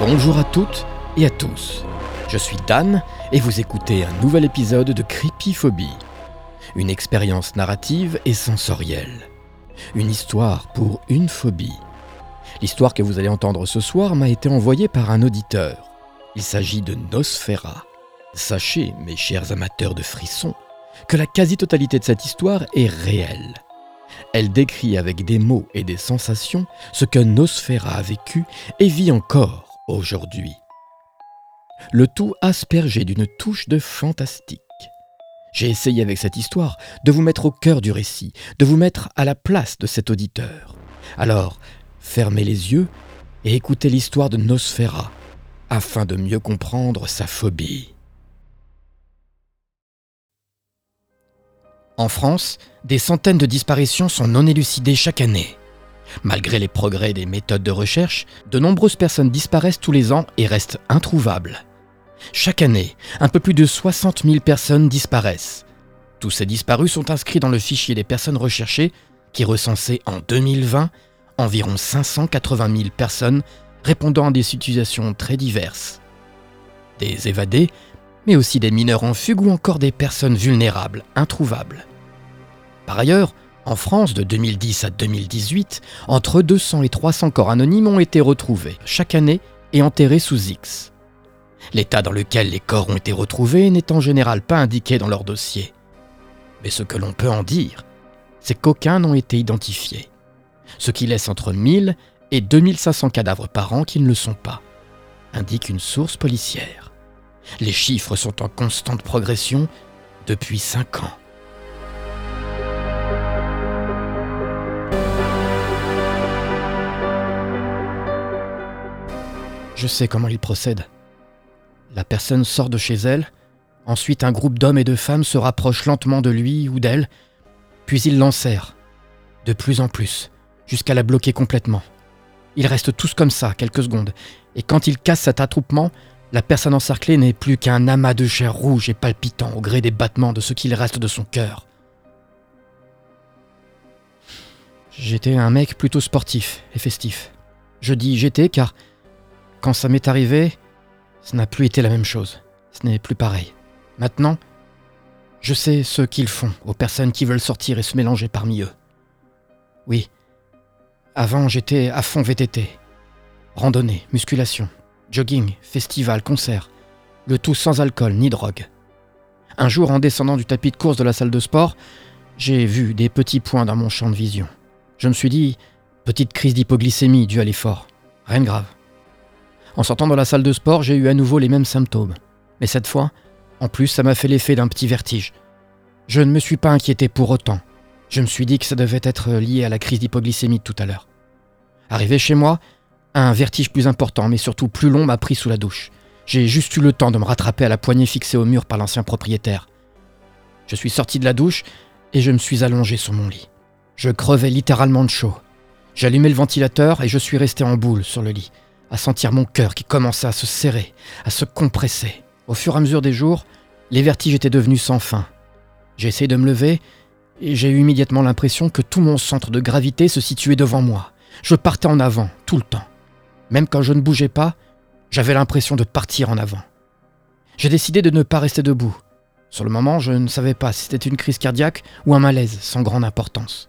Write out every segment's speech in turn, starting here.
Bonjour à toutes et à tous. Je suis Dan et vous écoutez un nouvel épisode de Creepyphobie. Une expérience narrative et sensorielle. Une histoire pour une phobie. L'histoire que vous allez entendre ce soir m'a été envoyée par un auditeur. Il s'agit de Nosfera. Sachez, mes chers amateurs de frissons, que la quasi-totalité de cette histoire est réelle. Elle décrit avec des mots et des sensations ce que Nosfera a vécu et vit encore aujourd'hui. Le tout aspergé d'une touche de fantastique. J'ai essayé avec cette histoire de vous mettre au cœur du récit, de vous mettre à la place de cet auditeur. Alors, fermez les yeux et écoutez l'histoire de Nosfera, afin de mieux comprendre sa phobie. En France, des centaines de disparitions sont non élucidées chaque année. Malgré les progrès des méthodes de recherche, de nombreuses personnes disparaissent tous les ans et restent introuvables. Chaque année, un peu plus de 60 000 personnes disparaissent. Tous ces disparus sont inscrits dans le fichier des personnes recherchées qui recensait en 2020 environ 580 000 personnes répondant à des situations très diverses. Des évadés, mais aussi des mineurs en fugue ou encore des personnes vulnérables, introuvables. Par ailleurs, en France, de 2010 à 2018, entre 200 et 300 corps anonymes ont été retrouvés chaque année et enterrés sous X. L'état dans lequel les corps ont été retrouvés n'est en général pas indiqué dans leur dossier. Mais ce que l'on peut en dire, c'est qu'aucun n'ont été identifiés, ce qui laisse entre 1000 et 2500 cadavres par an qui ne le sont pas, indique une source policière. Les chiffres sont en constante progression depuis 5 ans. Je sais comment il procède. La personne sort de chez elle, ensuite un groupe d'hommes et de femmes se rapproche lentement de lui ou d'elle, puis ils l'enserrent, de plus en plus, jusqu'à la bloquer complètement. Ils restent tous comme ça, quelques secondes, et quand ils cassent cet attroupement, la personne encerclée n'est plus qu'un amas de chair rouge et palpitant au gré des battements de ce qu'il reste de son cœur. J'étais un mec plutôt sportif et festif. Je dis j'étais car quand ça m'est arrivé, ça n'a plus été la même chose. Ce n'est plus pareil. Maintenant, je sais ce qu'ils font aux personnes qui veulent sortir et se mélanger parmi eux. Oui, avant j'étais à fond VTT. Randonnée, musculation, jogging, festival, concert. Le tout sans alcool ni drogue. Un jour, en descendant du tapis de course de la salle de sport, j'ai vu des petits points dans mon champ de vision. Je me suis dit, petite crise d'hypoglycémie due à l'effort. Rien de grave. En sortant de la salle de sport, j'ai eu à nouveau les mêmes symptômes. Mais cette fois, en plus, ça m'a fait l'effet d'un petit vertige. Je ne me suis pas inquiété pour autant. Je me suis dit que ça devait être lié à la crise d'hypoglycémie tout à l'heure. Arrivé chez moi, un vertige plus important, mais surtout plus long, m'a pris sous la douche. J'ai juste eu le temps de me rattraper à la poignée fixée au mur par l'ancien propriétaire. Je suis sorti de la douche et je me suis allongé sur mon lit. Je crevais littéralement de chaud. J'allumais le ventilateur et je suis resté en boule sur le lit, à sentir mon cœur qui commençait à se serrer, à se compresser. Au fur et à mesure des jours, les vertiges étaient devenus sans fin. J'ai essayé de me lever et j'ai eu immédiatement l'impression que tout mon centre de gravité se situait devant moi. Je partais en avant, tout le temps. Même quand je ne bougeais pas, j'avais l'impression de partir en avant. J'ai décidé de ne pas rester debout. Sur le moment, je ne savais pas si c'était une crise cardiaque ou un malaise sans grande importance.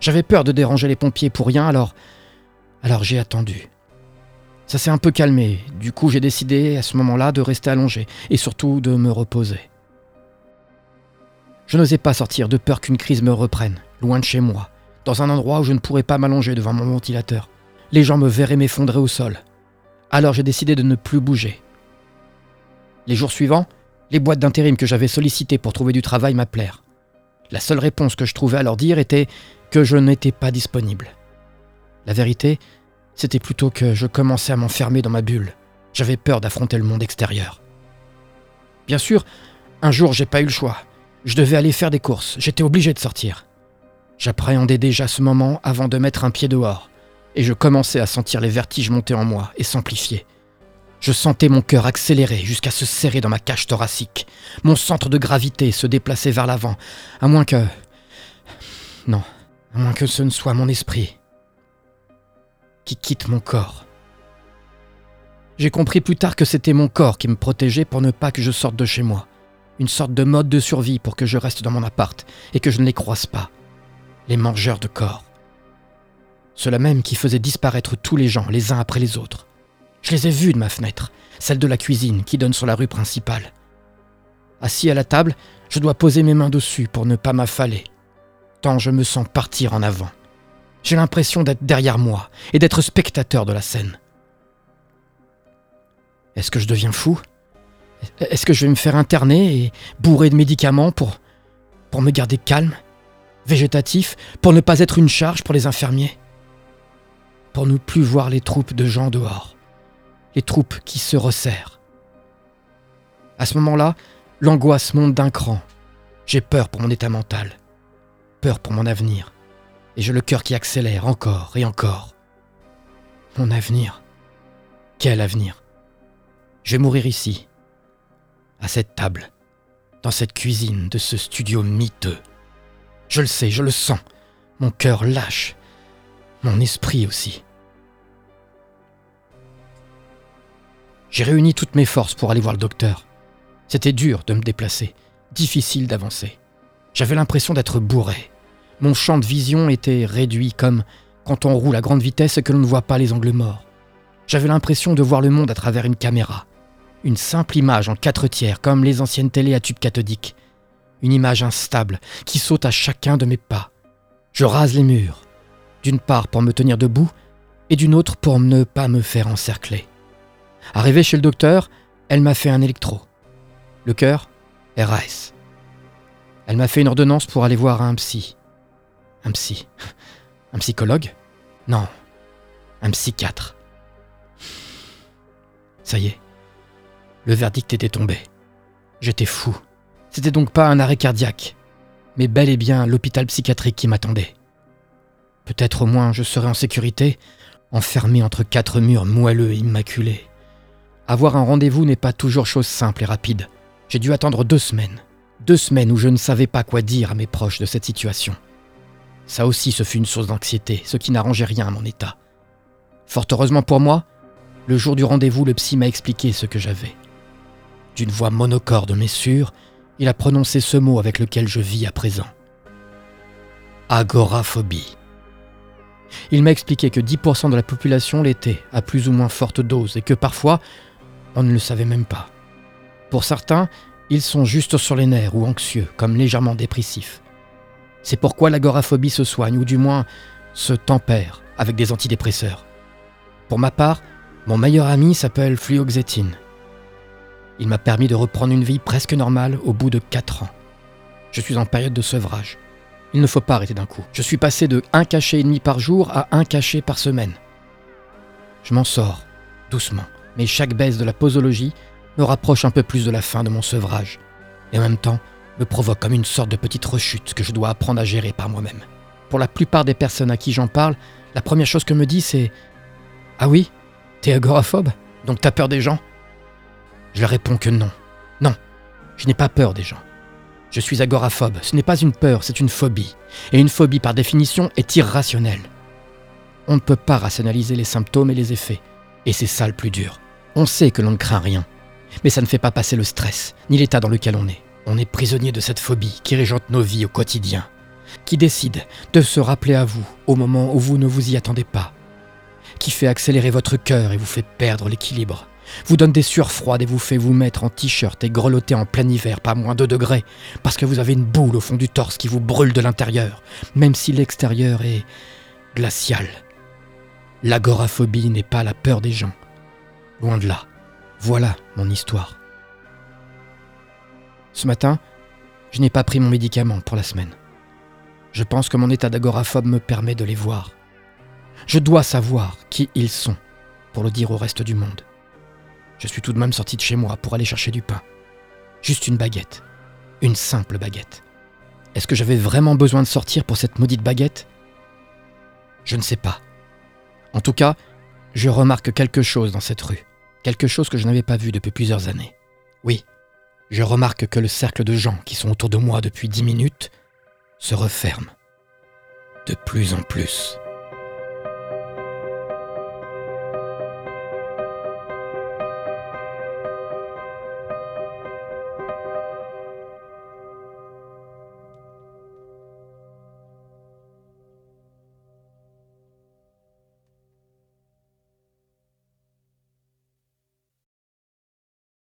J'avais peur de déranger les pompiers pour rien, alors... Alors j'ai attendu. Ça s'est un peu calmé, du coup j'ai décidé à ce moment-là de rester allongé et surtout de me reposer. Je n'osais pas sortir de peur qu'une crise me reprenne, loin de chez moi, dans un endroit où je ne pourrais pas m'allonger devant mon ventilateur. Les gens me verraient m'effondrer au sol. Alors j'ai décidé de ne plus bouger. Les jours suivants, les boîtes d'intérim que j'avais sollicitées pour trouver du travail m'appelèrent. La seule réponse que je trouvais à leur dire était que je n'étais pas disponible. La vérité, c'était plutôt que je commençais à m'enfermer dans ma bulle. J'avais peur d'affronter le monde extérieur. Bien sûr, un jour j'ai pas eu le choix. Je devais aller faire des courses, j'étais obligé de sortir. J'appréhendais déjà ce moment avant de mettre un pied dehors, et je commençais à sentir les vertiges monter en moi et s'amplifier. Je sentais mon cœur accélérer jusqu'à se serrer dans ma cage thoracique. Mon centre de gravité se déplaçait vers l'avant, à moins que... Non, à moins que ce ne soit mon esprit qui quitte mon corps. J'ai compris plus tard que c'était mon corps qui me protégeait pour ne pas que je sorte de chez moi. Une sorte de mode de survie pour que je reste dans mon appart et que je ne les croise pas. Les mangeurs de corps. Ceux-là même qui faisaient disparaître tous les gens les uns après les autres. Je les ai vus de ma fenêtre, celle de la cuisine qui donne sur la rue principale. Assis à la table, je dois poser mes mains dessus pour ne pas m'affaler. Tant je me sens partir en avant. J'ai l'impression d'être derrière moi et d'être spectateur de la scène. Est-ce que je deviens fou? Est-ce que je vais me faire interner et bourrer de médicaments pour, pour me garder calme, végétatif, pour ne pas être une charge pour les infirmiers? Pour ne plus voir les troupes de gens dehors, les troupes qui se resserrent. À ce moment-là, l'angoisse monte d'un cran. J'ai peur pour mon état mental, peur pour mon avenir, et j'ai le cœur qui accélère encore et encore. Mon avenir Quel avenir? Je vais mourir ici, à cette table, dans cette cuisine de ce studio miteux. Je le sais, je le sens. Mon cœur lâche. Mon esprit aussi. J'ai réuni toutes mes forces pour aller voir le docteur. C'était dur de me déplacer, difficile d'avancer. J'avais l'impression d'être bourré. Mon champ de vision était réduit comme quand on roule à grande vitesse et que l'on ne voit pas les angles morts. J'avais l'impression de voir le monde à travers une caméra une simple image en quatre tiers, comme les anciennes télés à tube cathodique. Une image instable qui saute à chacun de mes pas. Je rase les murs, d'une part pour me tenir debout, et d'une autre pour ne pas me faire encercler. Arrivé chez le docteur, elle m'a fait un électro. Le cœur, RAS. Elle m'a fait une ordonnance pour aller voir un psy. Un psy. Un psychologue? Non. Un psychiatre. Ça y est. Le verdict était tombé. J'étais fou. C'était donc pas un arrêt cardiaque, mais bel et bien l'hôpital psychiatrique qui m'attendait. Peut-être au moins je serais en sécurité, enfermé entre quatre murs moelleux et immaculés. Avoir un rendez-vous n'est pas toujours chose simple et rapide. J'ai dû attendre deux semaines. Deux semaines où je ne savais pas quoi dire à mes proches de cette situation. Ça aussi, ce fut une source d'anxiété, ce qui n'arrangeait rien à mon état. Fort heureusement pour moi, le jour du rendez-vous, le psy m'a expliqué ce que j'avais. D'une voix monocorde mais sûre, il a prononcé ce mot avec lequel je vis à présent. Agoraphobie. Il m'a expliqué que 10% de la population l'était, à plus ou moins forte dose, et que parfois, on ne le savait même pas. Pour certains, ils sont juste sur les nerfs ou anxieux, comme légèrement dépressifs. C'est pourquoi l'agoraphobie se soigne, ou du moins se tempère, avec des antidépresseurs. Pour ma part, mon meilleur ami s'appelle fluoxétine. Il m'a permis de reprendre une vie presque normale au bout de 4 ans. Je suis en période de sevrage. Il ne faut pas arrêter d'un coup. Je suis passé de un cachet et demi par jour à un cachet par semaine. Je m'en sors, doucement, mais chaque baisse de la posologie me rapproche un peu plus de la fin de mon sevrage, et en même temps me provoque comme une sorte de petite rechute que je dois apprendre à gérer par moi-même. Pour la plupart des personnes à qui j'en parle, la première chose que me dit c'est Ah oui? T'es agoraphobe? Donc t'as peur des gens? Je leur réponds que non. Non, je n'ai pas peur des gens. Je suis agoraphobe. Ce n'est pas une peur, c'est une phobie. Et une phobie, par définition, est irrationnelle. On ne peut pas rationaliser les symptômes et les effets. Et c'est ça le plus dur. On sait que l'on ne craint rien. Mais ça ne fait pas passer le stress, ni l'état dans lequel on est. On est prisonnier de cette phobie qui régente nos vies au quotidien, qui décide de se rappeler à vous au moment où vous ne vous y attendez pas, qui fait accélérer votre cœur et vous fait perdre l'équilibre, vous donne des sueurs froides et vous fait vous mettre en t-shirt et grelotter en plein hiver, pas moins 2 degrés, parce que vous avez une boule au fond du torse qui vous brûle de l'intérieur, même si l'extérieur est glacial. L'agoraphobie n'est pas la peur des gens. Loin de là. Voilà mon histoire. Ce matin, je n'ai pas pris mon médicament pour la semaine. Je pense que mon état d'agoraphobe me permet de les voir. Je dois savoir qui ils sont pour le dire au reste du monde. Je suis tout de même sorti de chez moi pour aller chercher du pain. Juste une baguette. Une simple baguette. Est-ce que j'avais vraiment besoin de sortir pour cette maudite baguette? Je ne sais pas. En tout cas, je remarque quelque chose dans cette rue. Quelque chose que je n'avais pas vu depuis plusieurs années. Oui, je remarque que le cercle de gens qui sont autour de moi depuis dix minutes se referme. De plus en plus.